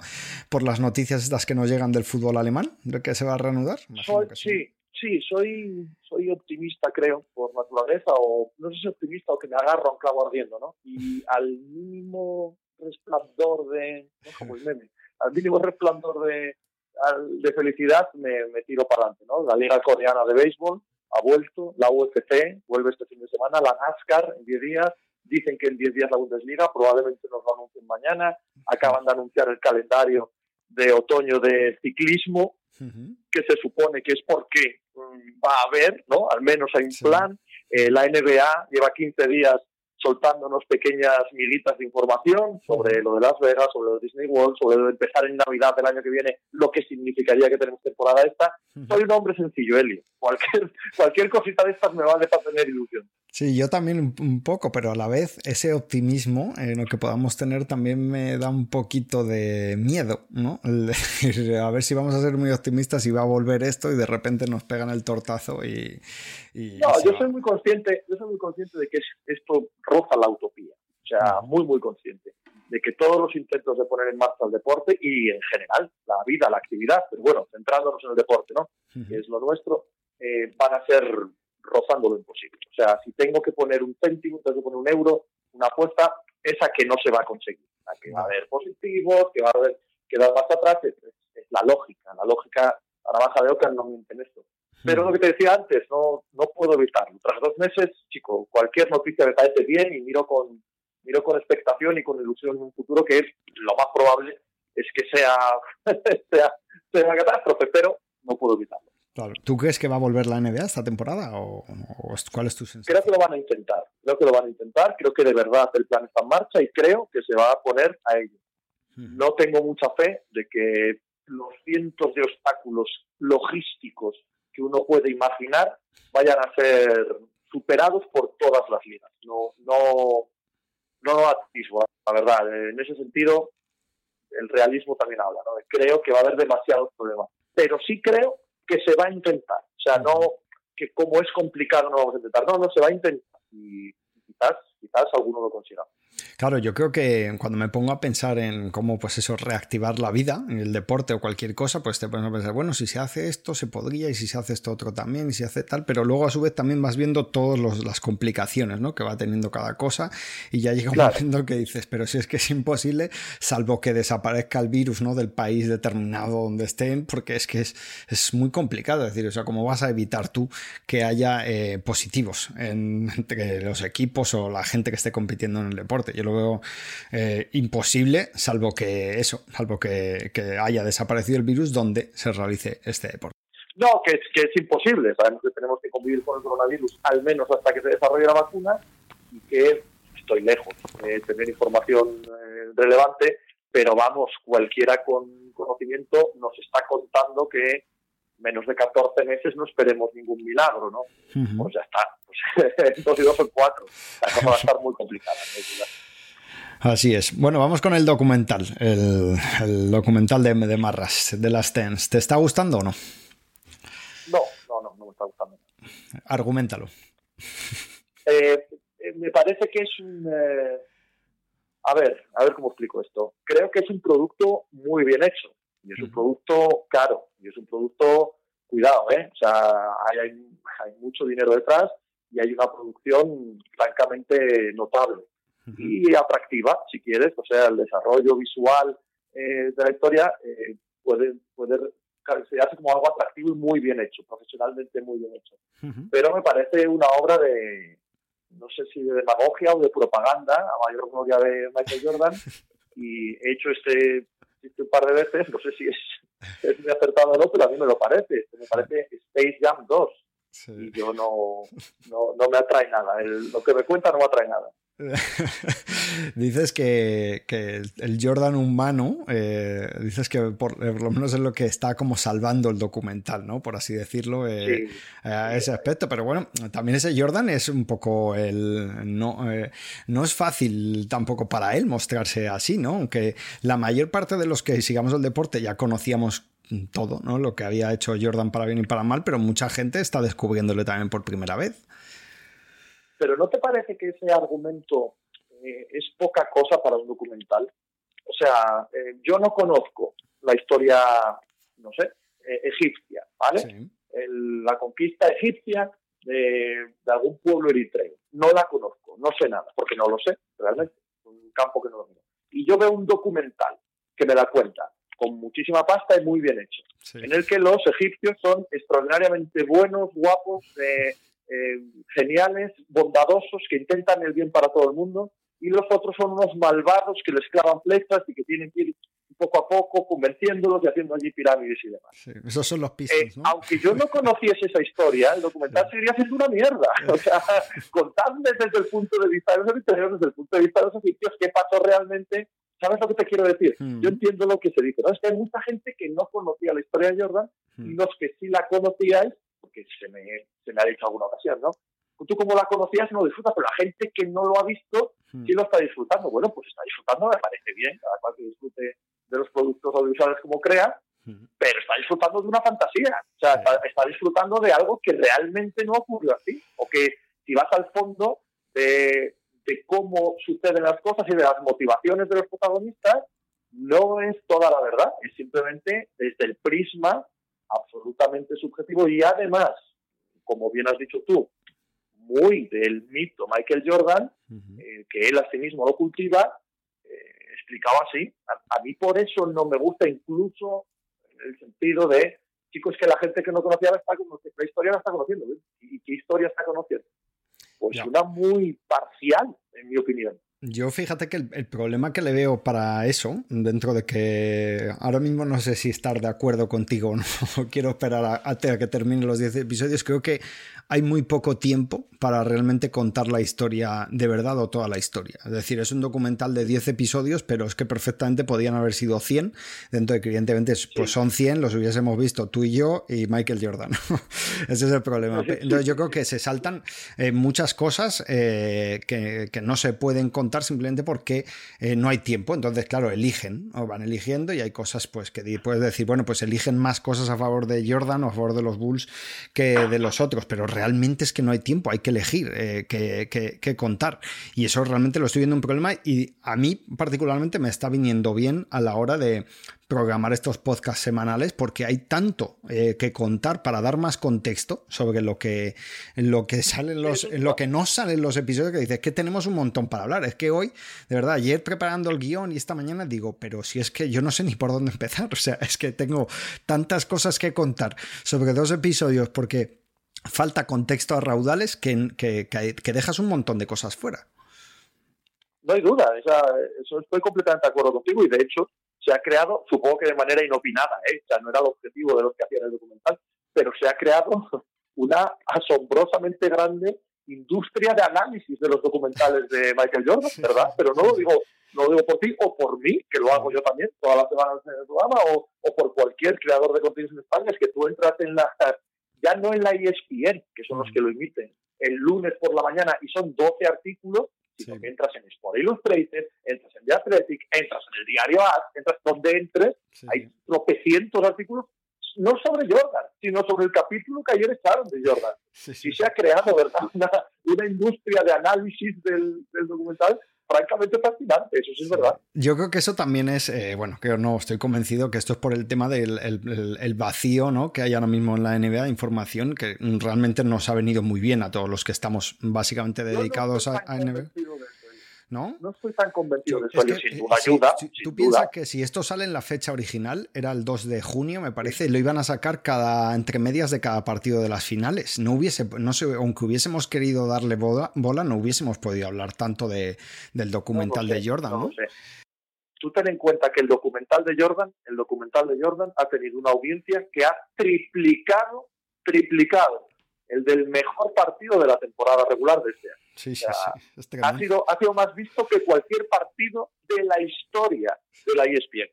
por las noticias estas que nos llegan del fútbol alemán? ¿De que se va a reanudar? sí, sí, soy, soy optimista, creo, por naturaleza, o no sé si optimista o que me agarro a un clavo ardiendo, ¿no? Y al mínimo resplandor de, ¿no? como el meme, al mínimo resplandor de, de felicidad me, me tiro para adelante, ¿no? La Liga Coreana de Béisbol ha vuelto, la UFC vuelve este fin de semana, la NASCAR en 10 días, dicen que en 10 días la Bundesliga, probablemente nos lo anuncien mañana, acaban de anunciar el calendario de otoño de ciclismo, que se supone que es porque mm, va a haber, ¿no? Al menos hay un plan. Eh, la NBA lleva 15 días soltándonos pequeñas miguitas de información sobre lo de Las Vegas, sobre lo de Disney World, sobre lo de empezar en Navidad del año que viene, lo que significaría que tenemos temporada esta. Soy un hombre sencillo, Elio. Cualquier, cualquier cosita de estas me vale para tener ilusión. Sí, yo también un poco, pero a la vez ese optimismo en lo que podamos tener también me da un poquito de miedo, ¿no? a ver si vamos a ser muy optimistas y va a volver esto y de repente nos pegan el tortazo y... no, yo soy muy consciente, yo soy muy consciente de que esto roza la utopía, o sea, muy, muy consciente de que todos los intentos de poner en marcha el deporte y en general la vida, la actividad, pero bueno, centrándonos en el deporte, ¿no? Que es lo nuestro, eh, van a ser rozando lo imposible. O sea, si tengo que poner un céntimo, tengo que poner un euro, una apuesta, esa que no se va a conseguir. que va a haber positivos, que va a haber quedar más atrás, es, la lógica. La lógica, la navaja de Oca no miente en esto. Pero lo que te decía antes, no, no puedo evitarlo. Tras dos meses, chico, cualquier noticia me parece bien y miro con, miro con expectación y con ilusión en un futuro que es lo más probable es que sea, sea, sea una catástrofe, pero no puedo evitarlo. ¿Tú crees que va a volver la NBA esta temporada o, cuál es tu sensación? Creo que lo van a intentar, creo que lo van a intentar, creo que de verdad el plan está en marcha y creo que se va a poner a ello. No tengo mucha fe de que los cientos de obstáculos logísticos que uno puede imaginar vayan a ser superados por todas las ligas. No, no, no atisbo, la verdad. En ese sentido, el realismo también habla. ¿no? Creo que va a haber demasiados problemas. Pero sí creo que se va a intentar. O sea, no que como es complicado no vamos a intentar. No, no, se va a intentar. Y quizás, quizás alguno lo consiga. Claro, yo creo que cuando me pongo a pensar en cómo, pues eso, reactivar la vida en el deporte o cualquier cosa, pues te pones a pensar, bueno, si se hace esto, se podría, y si se hace esto otro también, y si se hace tal, pero luego a su vez también vas viendo todas las complicaciones, ¿no? Que va teniendo cada cosa, y ya llega un momento que dices, pero si es que es imposible, salvo que desaparezca el virus, ¿no? Del país determinado donde estén, porque es que es, es muy complicado, es decir, o sea, ¿cómo vas a evitar tú que haya eh, positivos entre los equipos o la gente que esté compitiendo en el deporte? Yo lo veo eh, imposible, salvo que eso, salvo que, haya desaparecido el virus donde se realice este deporte. No, que que es imposible. Sabemos que tenemos que convivir con el coronavirus al menos hasta que se desarrolle la vacuna y que estoy lejos de tener información eh, relevante, pero vamos, cualquiera con conocimiento nos está contando que menos de 14 meses no esperemos ningún milagro, ¿no? Pues ya está. Pues, dos y dos son cuatro. La cosa va a estar muy complicada. Así es. Bueno, vamos con el documental, el, documental de, de, Marras, de las TENS. ¿Te está gustando o no? No, no, no, no me está gustando. Argumentalo. Eh, eh, me parece que es un... Eh, a ver, a ver cómo explico esto. Creo que es un producto muy bien hecho. Y es un producto caro. Y es un producto, cuidado, ¿eh? O sea, hay, hay, hay mucho dinero detrás y hay una producción francamente notable y atractiva, si quieres. O sea, el desarrollo visual eh, de la historia eh, puede, puede hace como algo atractivo y muy bien hecho, profesionalmente muy bien hecho. Pero me parece una obra de, no sé si de demagogia o de propaganda, a mayor gloria de Michael Jordan, y he hecho este, un par de veces, no sé si es, es muy acertado o no, pero a mí me lo parece. Me parece Space Jam 2. Y yo no, no, no, me atrae nada. lo que me cuenta no me atrae nada. dices que, el Jordan humano, eh, dices que por, lo menos es lo que está como salvando el documental, ¿no? Por así decirlo, eh, a ese aspecto. Pero bueno, también ese Jordan es un poco el... No, eh, no es fácil tampoco para él mostrarse así, ¿no? Aunque la mayor parte de los que sigamos el deporte ya conocíamos todo, ¿no? Lo que había hecho Jordan para bien y para mal, pero mucha gente está descubriéndole también por primera vez. Pero ¿no te parece que ese argumento eh, es poca cosa para un documental? O sea, eh, yo no conozco la historia, no sé, eh, egipcia, ¿vale? la conquista egipcia de, algún pueblo eritreo. No la conozco, no sé nada, porque no lo sé, realmente. Un campo que no. Y yo veo un documental que me la cuenta, con muchísima pasta y muy bien hecho, en el que los egipcios son extraordinariamente buenos, guapos, eh, eh, geniales, bondadosos, que intentan el bien para todo el mundo, y los otros son unos malvados que les clavan flechas y que tienen que ir poco a poco convenciéndolos y haciendo allí pirámides y demás. esos son los pisos, eh, Aunque yo no conociese esa historia, el documental seguiría siendo una mierda. O sea, contadme desde el punto de vista de los egipcios, desde el punto de vista de los egipcios, qué pasó realmente. ¿Sabes lo que te quiero decir? Hmm. Yo entiendo lo que se dice. ¿no? Es que hay mucha gente que no conocía la historia de Jordan y hmm. los que sí la conocíais, porque se me, se me ha dicho alguna ocasión, ¿no? Tú como la conocías no disfrutas, pero la gente que no lo ha visto hmm. sí lo está disfrutando. Bueno, pues está disfrutando, me parece bien, cada cual que disfrute de los productos audiovisuales como crea, pero está disfrutando de una fantasía, o sea, está, disfrutando de algo que realmente no ocurrió así, o que si vas al fondo de, cómo suceden las cosas y de las motivaciones de los protagonistas, no es toda la verdad, es simplemente desde el prisma absolutamente subjetivo y además, como bien has dicho tú, muy del mito Michael Jordan, eh, que él a sí mismo lo cultiva, explicado así. A, mí por eso no me gusta incluso en el sentido de, chicos, que la gente que no conocía la, está, la historia la está conociendo. ¿Y qué historia está conociendo? Pues una muy parcial, en mi opinión. Yo fíjate que el, problema que le veo para eso, dentro de que ahora mismo no sé si estar de acuerdo contigo o no, quiero esperar a, que termine los 10 episodios, creo que hay muy poco tiempo para realmente contar la historia de verdad o toda la historia. Es decir, es un documental de 10 episodios, pero es que perfectamente podían haber sido 100, dentro de que evidentemente pues son 100, los hubiésemos visto tú y yo y Michael Jordan. Ese es el problema. Entonces yo creo que se saltan eh, muchas cosas eh, que, no se pueden contar simplemente porque eh, no hay tiempo. Entonces, claro, eligen o van eligiendo y hay cosas pues que puedes decir, bueno, pues eligen más cosas a favor de Jordan o a favor de los Bulls que de los otros, pero realmente es que no hay tiempo, hay que elegir eh, qué, contar. Y eso realmente lo estoy viendo un problema y a mí particularmente me está viniendo bien a la hora de programar estos podcasts semanales porque hay tanto eh, que contar para dar más contexto sobre lo que, lo que salen los, lo que no salen los episodios que dices que tenemos un montón para hablar. Es que hoy, de verdad, ayer preparando el guion y esta mañana digo, pero si es que yo no sé ni por dónde empezar. O sea, es que tengo tantas cosas que contar sobre dos episodios porque falta contexto a raudales que, que, dejas un montón de cosas fuera. No hay duda, eso estoy completamente de acuerdo contigo y de hecho se ha creado, supongo que de manera inopinada, ¿eh? o sea, no era el objetivo de los que hacían el documental, pero se ha creado una asombrosamente grande industria de análisis de los documentales de Michael Jordan, ¿verdad? Pero no lo digo, no lo digo por ti o por mí, que lo hago yo también todas las semanas en el programa, o, o por cualquier creador de contenidos en España, es que tú entras en la ya no en la ESPN, que son los mm. que lo emiten, el lunes por la mañana y son 12 artículos, sino que entras en Sport Illustrated, entras en The Athletic, entras en el diario AS, entras donde entres, hay tropecientos artículos, no sobre Jordan, sino sobre el capítulo que ayer echaron de Jordan. Sí, se ha creado, ¿verdad? Una, industria de análisis del, del documental francamente fascinante, eso sí es verdad. Yo creo que eso también es, eh, bueno, que no estoy convencido que esto es por el tema del el, vacío ¿no? que hay ahora mismo en la NBA de información, que realmente nos ha venido muy bien a todos los que estamos básicamente dedicados a, a NBA. ¿No? No estoy tan convencido de eso, sin duda ayuda. tú piensas que si esto sale en la fecha original, era el 2 de junio, me parece, y lo iban a sacar cada entre medias de cada partido de las finales. No hubiese, no sé, aunque hubiésemos querido darle bola, no hubiésemos podido hablar tanto de, del documental de Jordan, ¿no? Tú ten en cuenta que el documental de Jordan, el documental de Jordan ha tenido una audiencia que ha triplicado, triplicado el del mejor partido de la temporada regular de este año. Sí, sí, sí. ha, sido, ha sido más visto que cualquier partido de la historia de la ESPN.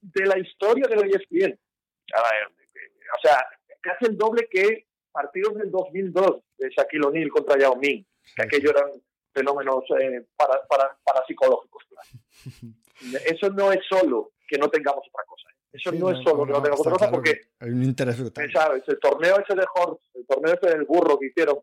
De la historia de la ESPN. O sea, casi el doble que partidos del 2002 de Shaquille O'Neal contra Yao Ming, que aquellos eran fenómenos eh, para, para, parapsicológicos. Eso no es solo que no tengamos otra cosa. Eso no, es solo que no tengamos otra cosa porque hay un interés ¿sabes? El torneo ese de Horst, el torneo ese del burro que hicieron,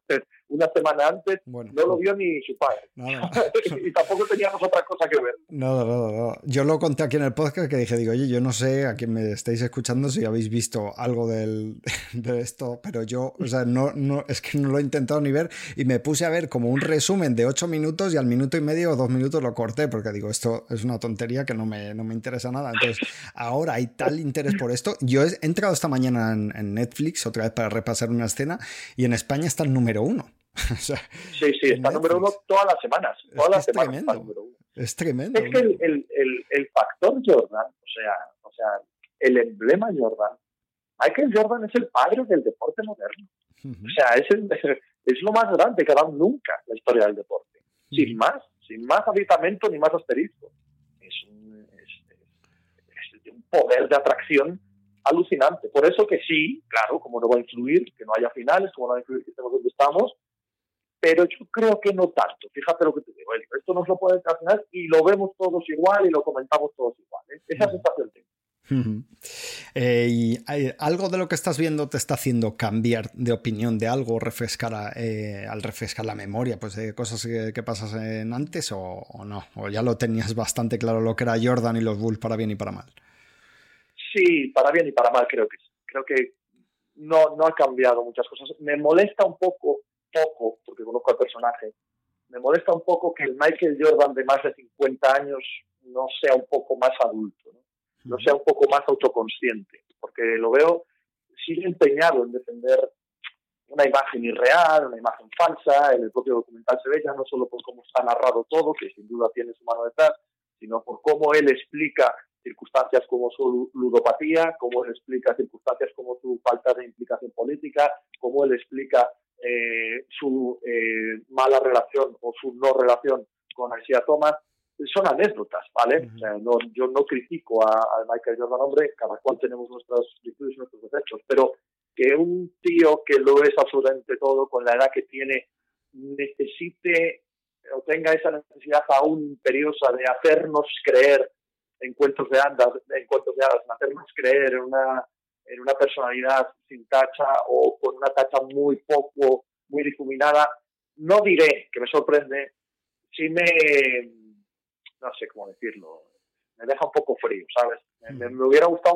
una semana antes, no lo vio ni su padre. y tampoco teníamos otra cosa que ver. No, no, no. Yo lo conté aquí en el podcast que dije, digo, oye, yo no sé a quién me estáis escuchando si habéis visto algo del, de esto, pero yo, o sea, no, no, es que no lo he intentado ni ver y me puse a ver como un resumen de ocho minutos y al minuto y medio o dos minutos lo corté porque digo, esto es una tontería que no me, no me interesa nada. Entonces, ahora hay tal interés por esto. Yo he entrado esta mañana en, en Netflix otra vez para repasar una escena y en España está el número uno. sí, sí, está número uno todas las semanas. Todas las es semanas tremendo. Es tremendo. Es que el, el, el, factor Jordan, o sea, o sea, el emblema Jordan, Michael Jordan es el padre del deporte moderno. O sea, es, es lo más grande que ha dado nunca la historia del deporte. Sin más, sin más aditamento ni más asterisco. Es un, es, es un poder de atracción alucinante. Por eso que sí, claro, como no va a influir que no haya finales, como no va a influir que estemos donde estamos, pero yo creo que no tanto. Fíjate lo que te digo, esto nos lo puede final y lo vemos todos igual y lo comentamos todos igual. ¿eh? Esa sensación tengo. Eh, ¿Y algo de lo que estás viendo te está haciendo cambiar de opinión de algo, refrescar eh, al refrescar la memoria, pues de cosas que, que pasasen antes o, no? ¿O ya lo tenías bastante claro lo que era Jordan y los Bulls para bien y para mal? Sí, para bien y para mal creo que sí. Creo que no, no ha cambiado muchas cosas. Me molesta un poco poco, porque conozco al personaje, me molesta un poco que el Michael Jordan de más de 50 años no sea un poco más adulto, no, sea un poco más autoconsciente, porque lo veo, sigue empeñado en defender una imagen irreal, una imagen falsa, en el propio documental se ve ya no solo por cómo está narrado todo, que sin duda tiene su mano detrás, sino por cómo él explica circunstancias como su ludopatía, cómo él explica circunstancias como su falta de implicación política, cómo él explica eh, su eh, mala relación o su no relación con Isaiah Thomas, son anécdotas, ¿vale? yo no critico a, Michael Jordan, hombre, cada cual tenemos nuestras virtudes y nuestros defectos, pero que un tío que lo es absolutamente todo, con la edad que tiene, necesite o tenga esa necesidad aún imperiosa de hacernos creer en cuentos de hadas, en cuentos de hadas, en hacernos creer en una en una personalidad sin tacha o con una tacha muy poco, muy difuminada. No diré que me sorprende, sí me, no sé cómo decirlo, me deja un poco frío, ¿sabes? Me, hubiera gustado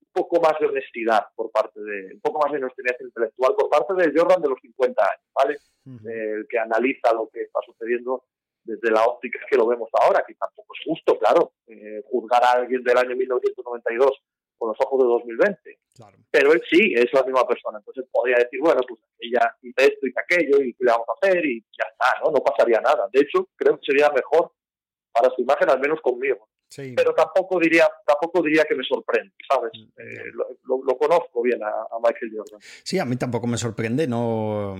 un poco más de honestidad por parte de, un poco más de honestidad intelectual por parte de Jordan de los 50 años, ¿vale? El que analiza lo que está sucediendo desde la óptica que lo vemos ahora, que tampoco es justo, claro, eh, juzgar a alguien del año 1992 con los ojos de 2020. Pero él sí es la misma persona, entonces podría decir, bueno, pues ella hizo esto, y aquello, y qué le vamos a hacer, y ya está, ¿no? No pasaría nada. De hecho, creo que sería mejor para su imagen, al menos conmigo. Pero tampoco diría, tampoco diría que me sorprende, ¿sabes? Mm, eh, lo, conozco bien a, a, Michael Jordan. Sí, a mí tampoco me sorprende, no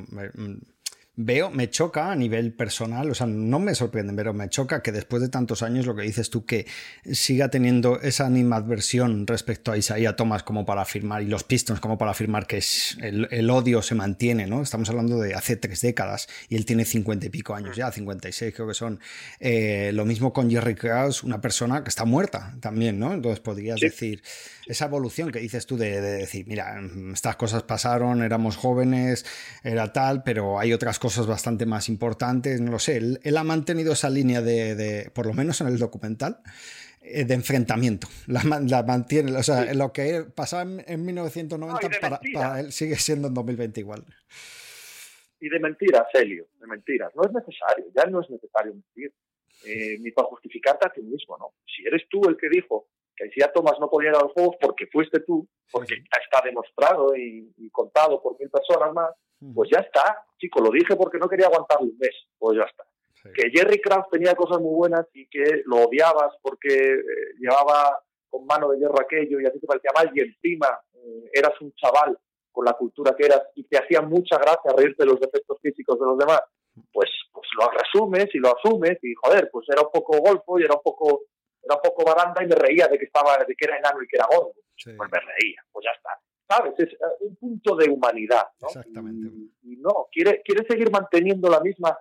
veo, me choca a nivel personal, o sea, no me sorprende, pero me choca que después de tantos años lo que dices tú, que siga teniendo esa animadversión respecto a Isaiah Thomas como para afirmar, y los Pistons como para afirmar que es, el, odio se mantiene, ¿no? Estamos hablando de hace tres décadas y él tiene cincuenta y pico años ya, 56 creo que son. Eh, lo mismo con Jerry Krause, una persona que está muerta también, ¿no? Entonces podrías decir, esa evolución que dices tú de, de decir, mira, estas cosas pasaron, éramos jóvenes, era tal, pero hay otras cosas bastante más importantes, no lo sé, él, ha mantenido esa línea de, por lo menos en el documental, eh, de enfrentamiento. La, mantiene, o sea, lo que pasaba en, 1990 para, él sigue siendo en 2020 igual. Y de mentiras, Helio, de mentiras. No es necesario, ya no es necesario mentir, eh, ni para justificarte a ti mismo, ¿no? Si eres tú el que dijo que si a Tomás no podía ir a los juegos porque fuiste tú, porque está demostrado y, y contado por mil personas más, pues ya está, chico, lo dije porque no quería aguantarlo un mes, pues ya está. Que Jerry Kraft tenía cosas muy buenas y que lo odiabas porque eh, llevaba con mano de hierro aquello y así te parecía mal y encima eh, eras un chaval con la cultura que eras y te hacía mucha gracia reírte de los defectos físicos de los demás, pues, pues lo resumes y lo asumes y joder, pues era un poco golfo y era un poco era un poco baranda y me reía de que estaba de que era enano y que era gordo. Pues me reía, pues ya está. ¿Sabes? Es eh, un punto de humanidad, ¿no? Exactamente. Y, no, quiere, quiere seguir manteniendo la misma,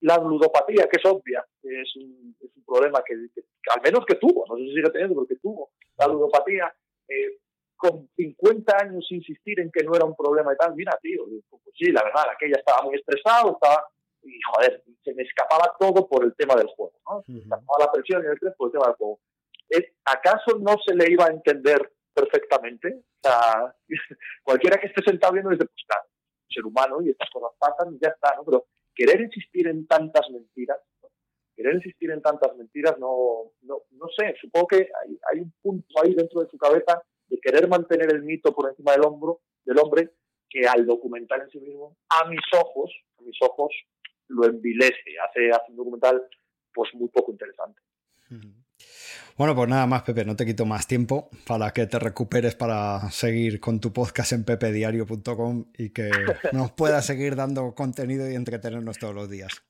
la ludopatía, que es obvia, que es un, es un problema que, al menos que tuvo, no sé si sigue teniendo, pero que tuvo la ludopatía, eh, con 50 años insistir en que no era un problema y tal, mira, tío, pues sí, la verdad, aquella estaba muy estresado, estaba, y joder, se me escapaba todo por el tema del juego, ¿no? Se me escapaba la presión y el estrés por el tema del juego. ¿Acaso no se le iba a entender perfectamente? O sea, cualquiera que esté sentado viendo desde, pues claro, ser humano y estas cosas pasan y ya está, ¿no? Pero querer insistir en tantas mentiras, querer insistir en tantas mentiras, no, no, no sé, supongo que hay, hay un punto ahí dentro de su cabeza de querer mantener el mito por encima del hombro del hombre que al documental en sí mismo, a mis ojos, a mis ojos, lo envilece, hace, hace un documental pues muy poco interesante. Bueno, pues nada más, Pepe, no te quito más tiempo para que te recuperes para seguir con tu podcast en pepediario.com y que nos puedas seguir dando contenido y entretenernos todos los días.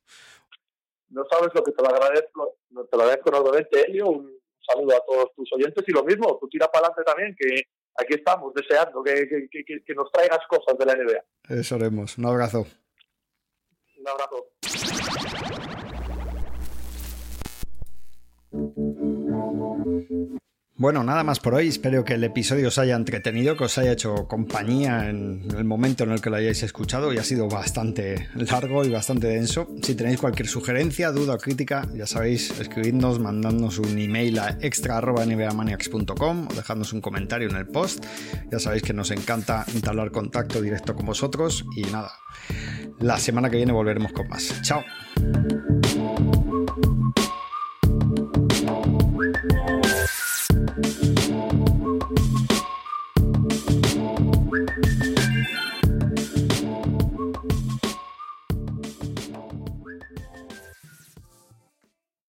No sabes lo que te lo agradezco, te lo agradezco enormemente, Elio. Un saludo a todos tus oyentes y lo mismo, tú tira para adelante también, que aquí estamos deseando que, que, que nos traigas cosas de la NBA. Eso haremos. Un abrazo. Un abrazo. Bueno, nada más por hoy. Espero que el episodio os haya entretenido, que os haya hecho compañía en el momento en el que lo hayáis escuchado y ha sido bastante largo y bastante denso. Si tenéis cualquier sugerencia, duda o crítica, ya sabéis, escribidnos, mandadnos un email a extra.nbamaniacs.com o dejadnos un comentario en el post. Ya sabéis que nos encanta entablar contacto directo con vosotros y nada, la semana que viene volveremos con más. Chao.